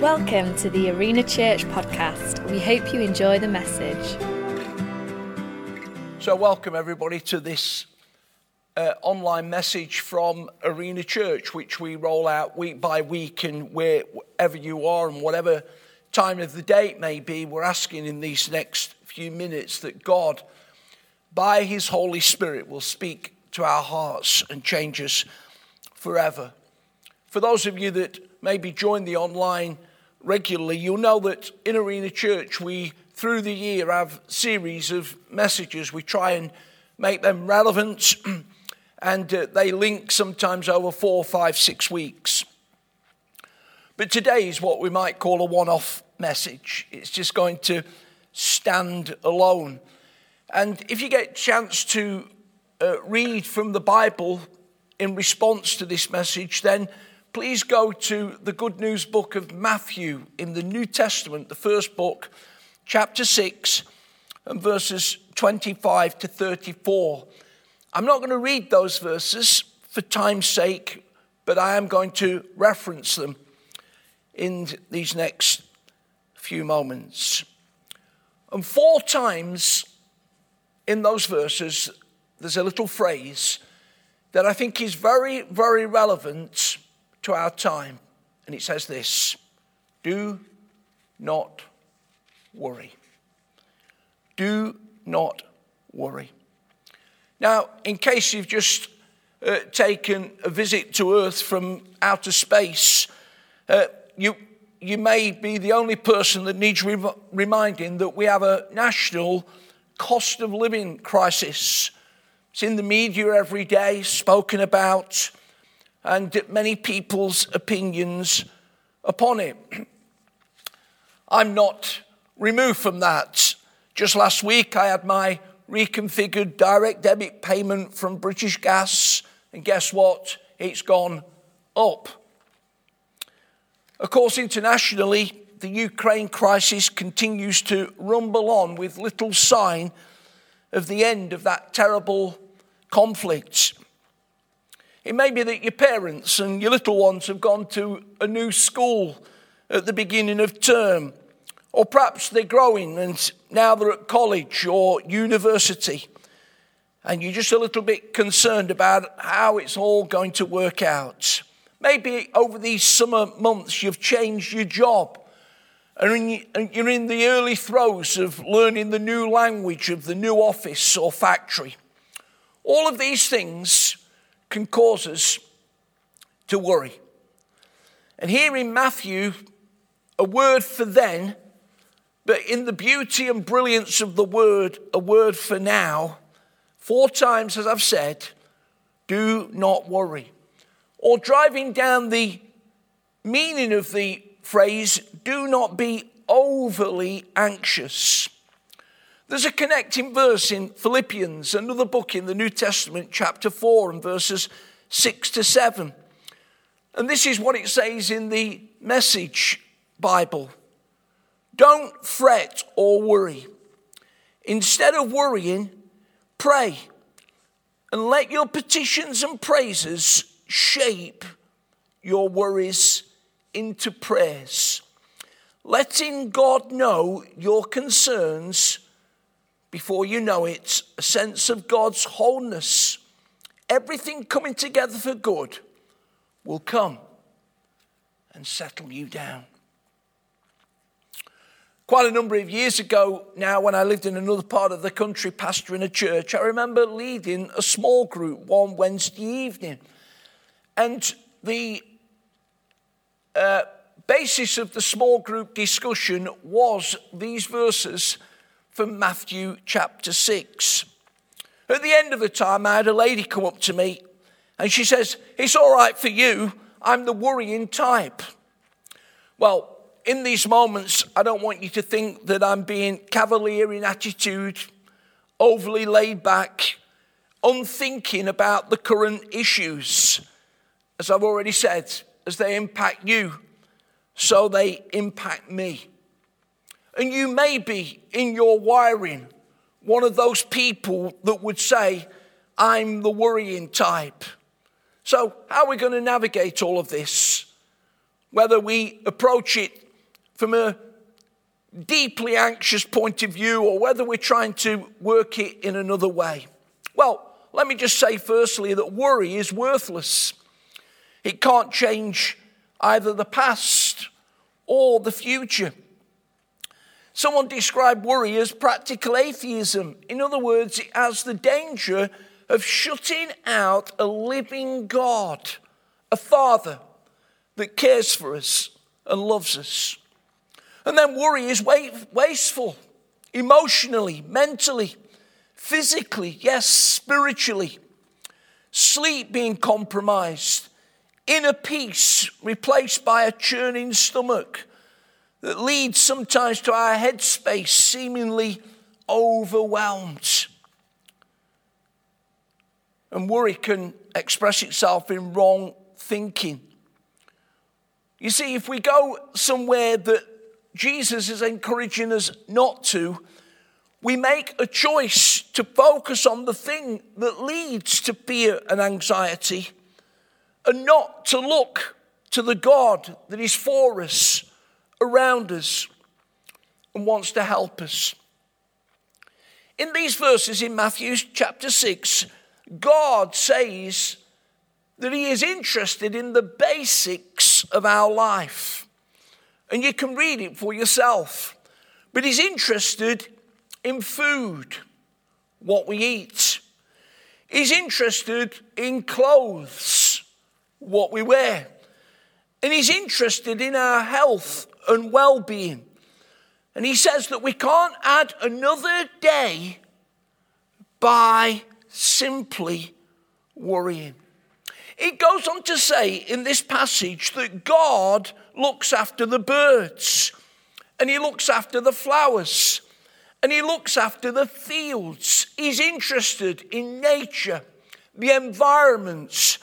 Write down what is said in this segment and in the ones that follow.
Welcome to the Arena Church podcast. We hope you enjoy the message. So, welcome everybody to this uh, online message from Arena Church, which we roll out week by week, and wherever you are and whatever time of the day it may be, we're asking in these next few minutes that God, by His Holy Spirit, will speak to our hearts and change us forever. For those of you that maybe join the online regularly, you'll know that in Arena Church, we through the year have series of messages. We try and make them relevant, and uh, they link sometimes over four, five, six weeks. But today is what we might call a one off message. It's just going to stand alone. And if you get a chance to uh, read from the Bible in response to this message, then please go to the Good News book of Matthew in the New Testament, the first book, chapter 6, and verses 25 to 34. I'm not going to read those verses for time's sake, but I am going to reference them in these next few moments. And four times in those verses, there's a little phrase that I think is very, very relevant to our time. And it says this Do not worry. Do not worry. Now, in case you've just uh, taken a visit to Earth from outer space, uh, you, you may be the only person that needs re- reminding that we have a national cost of living crisis. It's in the media every day, spoken about and many people's opinions upon it. I'm not removed from that. Just last week, I had my reconfigured direct debit payment from British Gas, and guess what? It's gone up. Of course, internationally, the Ukraine crisis continues to rumble on with little sign of the end of that terrible conflict. It may be that your parents and your little ones have gone to a new school at the beginning of term, or perhaps they're growing and now they're at college or university, and you're just a little bit concerned about how it's all going to work out. Maybe over these summer months you've changed your job and you're in the early throes of learning the new language of the new office or factory. All of these things can cause us to worry. And here in Matthew, a word for then, but in the beauty and brilliance of the word, a word for now, four times, as I've said, do not worry. Or driving down the meaning of the phrase, do not be overly anxious. There's a connecting verse in Philippians, another book in the New Testament, chapter 4, and verses 6 to 7. And this is what it says in the Message Bible Don't fret or worry. Instead of worrying, pray and let your petitions and praises shape your worries into prayers. Letting God know your concerns before you know it, a sense of God's wholeness, everything coming together for good, will come and settle you down. Quite a number of years ago now, when I lived in another part of the country pastoring a church, I remember leading a small group one Wednesday evening. And the uh, basis of the small group discussion was these verses from Matthew chapter 6. At the end of the time, I had a lady come up to me and she says, It's all right for you, I'm the worrying type. Well, in these moments, I don't want you to think that I'm being cavalier in attitude, overly laid back, unthinking about the current issues. As I've already said, as they impact you, so they impact me. And you may be in your wiring one of those people that would say, I'm the worrying type. So, how are we going to navigate all of this? Whether we approach it from a deeply anxious point of view or whether we're trying to work it in another way. Well, let me just say firstly that worry is worthless. It can't change either the past or the future. Someone described worry as practical atheism. In other words, it has the danger of shutting out a living God, a Father that cares for us and loves us. And then worry is wasteful, emotionally, mentally, physically, yes, spiritually. Sleep being compromised, inner peace replaced by a churning stomach that leads sometimes to our headspace seemingly overwhelmed. And worry can express itself in wrong thinking. You see, if we go somewhere that Jesus is encouraging us not to, we make a choice to focus on the thing that leads to fear and anxiety and not to look to the God that is for us, around us, and wants to help us. In these verses in Matthew chapter 6, God says that He is interested in the basics of our life. And you can read it for yourself. But He's interested in food, what we eat. He's interested in clothes, what we wear. And He's interested in our health and well being. And He says that we can't add another day by simply worrying. It goes on to say in this passage that God looks after the birds and he looks after the flowers and he looks after the fields. He's interested in nature, the environments,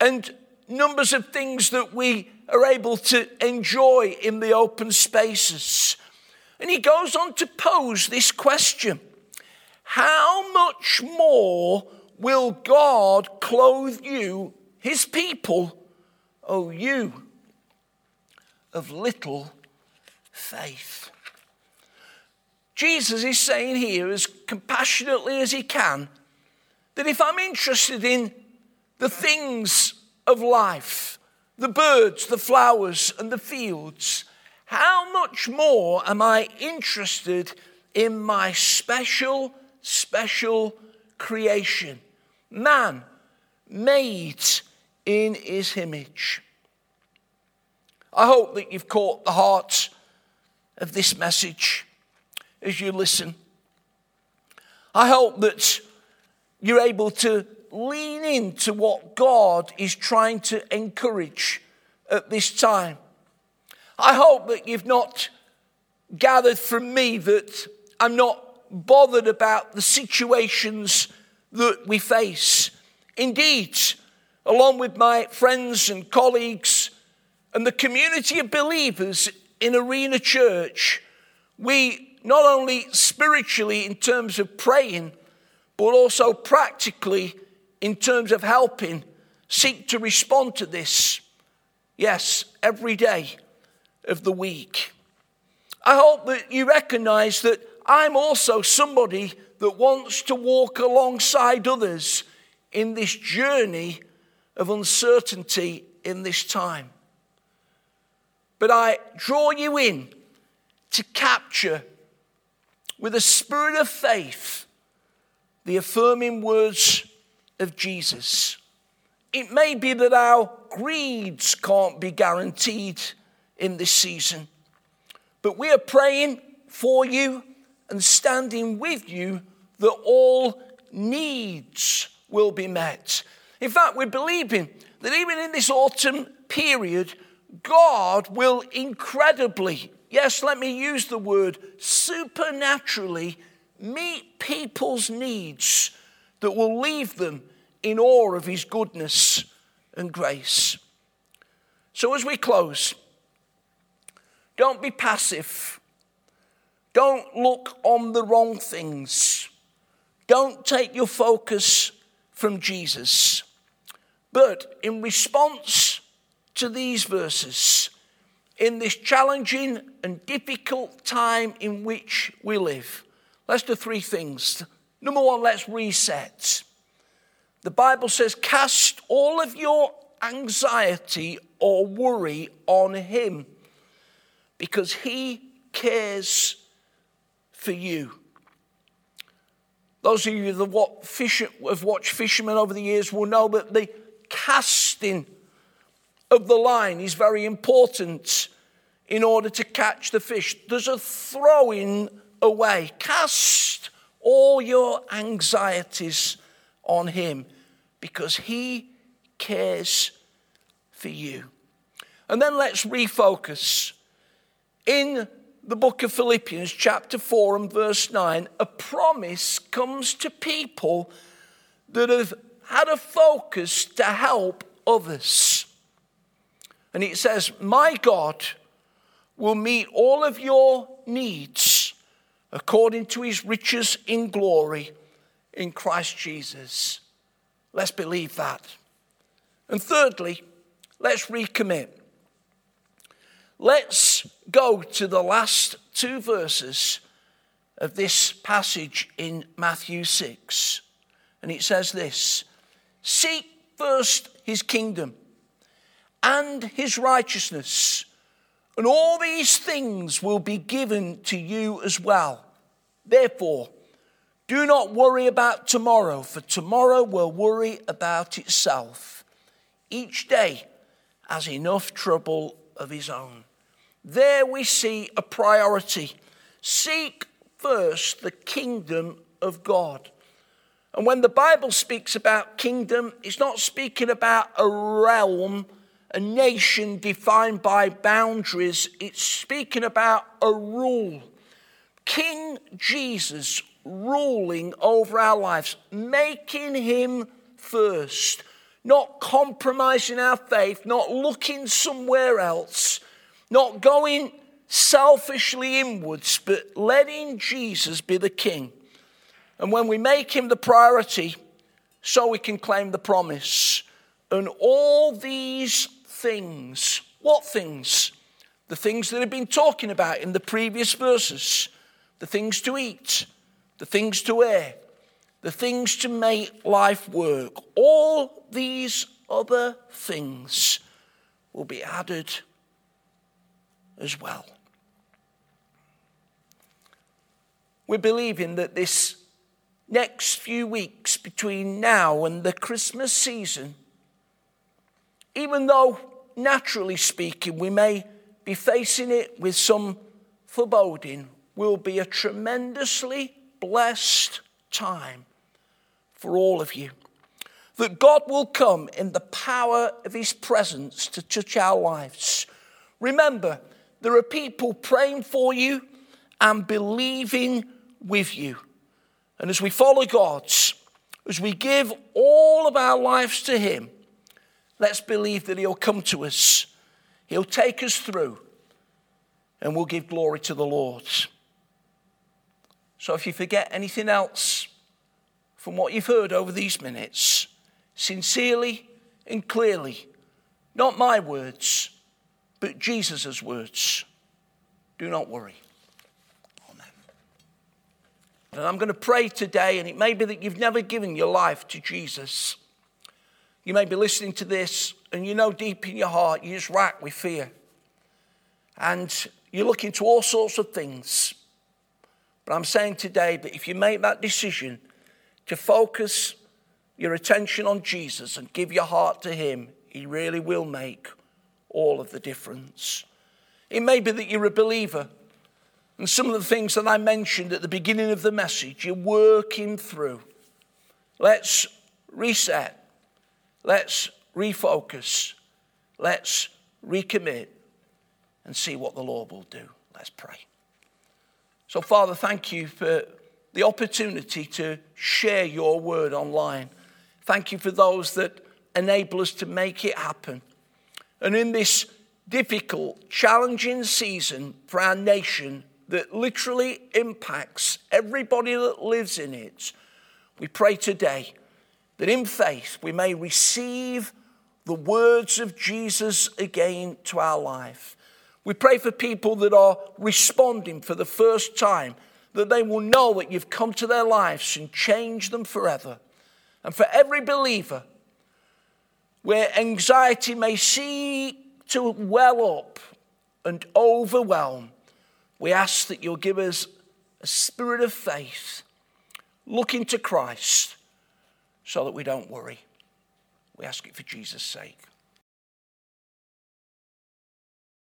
and numbers of things that we are able to enjoy in the open spaces. And he goes on to pose this question How much more will God clothe you, his people, O you of little faith? Jesus is saying here, as compassionately as he can, that if I'm interested in the things of life, the birds, the flowers, and the fields, how much more am I interested in my special, special creation? Man made in his image. I hope that you've caught the heart of this message as you listen. I hope that you're able to lean into what God is trying to encourage at this time. I hope that you've not gathered from me that I'm not bothered about the situations that we face. Indeed, along with my friends and colleagues and the community of believers in Arena Church, we not only spiritually in terms of praying, but also practically in terms of helping seek to respond to this. Yes, every day of the week. I hope that you recognize that I'm also somebody that wants to walk alongside others in this journey of uncertainty in this time. But I draw you in to capture with a spirit of faith the affirming words of Jesus. It may be that our greeds can't be guaranteed in this season, but we are praying for you and standing with you that all needs will be met. In fact, we're believing that even in this autumn period, God will incredibly, yes, let me use the word supernaturally, meet people's needs that will leave them in awe of his goodness and grace. So, as we close, don't be passive. Don't look on the wrong things. Don't take your focus from Jesus. But in response to these verses, in this challenging and difficult time in which we live. Let's do three things. Number one, let's reset. The Bible says, cast all of your anxiety or worry on Him because He cares for you. Those of you that have watched fishermen over the years will know that the casting of the line is very important in order to catch the fish. There's a throwing away. Cast all your anxieties on Him because He cares for you. And then let's refocus. In the book of Philippians, chapter 4 and verse 9, a promise comes to people that have had a focus to help others. And it says, My God will meet all of your needs according to his riches in glory in Christ Jesus. Let's believe that. And thirdly, let's recommit. Let's go to the last two verses of this passage in Matthew 6. And it says this Seek first his kingdom and his righteousness, and all these things will be given to you as well. Therefore, do not worry about tomorrow, for tomorrow will worry about itself. Each day has enough trouble of his own. There we see a priority. Seek first the kingdom of God. And when the Bible speaks about kingdom, it's not speaking about a realm, a nation defined by boundaries. It's speaking about a rule. King Jesus ruling over our lives, making Him first, not compromising our faith, not looking somewhere else, not going selfishly inwards, but letting Jesus be the King. And when we make Him the priority, so we can claim the promise. And all these things, what things? The things that have been talking about in the previous verses, the things to eat, the things to wear, the things to make life work, all these other things will be added as well. We're believing that this next few weeks between now and the Christmas season, even though naturally speaking we may be facing it with some foreboding, will be a tremendously blessed time for all of you. That God will come in the power of His presence to touch our lives. Remember, there are people praying for you and believing with you. And as we follow God's, as we give all of our lives to Him, let's believe that He'll come to us, He'll take us through, and we'll give glory to the Lord. So if you forget anything else from what you've heard over these minutes, sincerely and clearly, not my words, but Jesus' words, do not worry. And I'm going to pray today, and it may be that you've never given your life to Jesus. You may be listening to this, and you know deep in your heart you're just racked with fear. And you're looking to all sorts of things. But I'm saying today that if you make that decision to focus your attention on Jesus and give your heart to Him, He really will make all of the difference. It may be that you're a believer, and some of the things that I mentioned at the beginning of the message, you're working through. Let's reset. Let's refocus. Let's recommit and see what the Lord will do. Let's pray. So, Father, thank you for the opportunity to share your word online. Thank you for those that enable us to make it happen. And in this difficult, challenging season for our nation that literally impacts everybody that lives in it, we pray today that in faith we may receive the words of Jesus again to our life. We pray for people that are responding for the first time, that they will know that you've come to their lives and changed them forever. And for every believer, where anxiety may seek to well up and overwhelm, we ask that you'll give us a spirit of faith, looking to Christ, so that we don't worry. We ask it for Jesus' sake.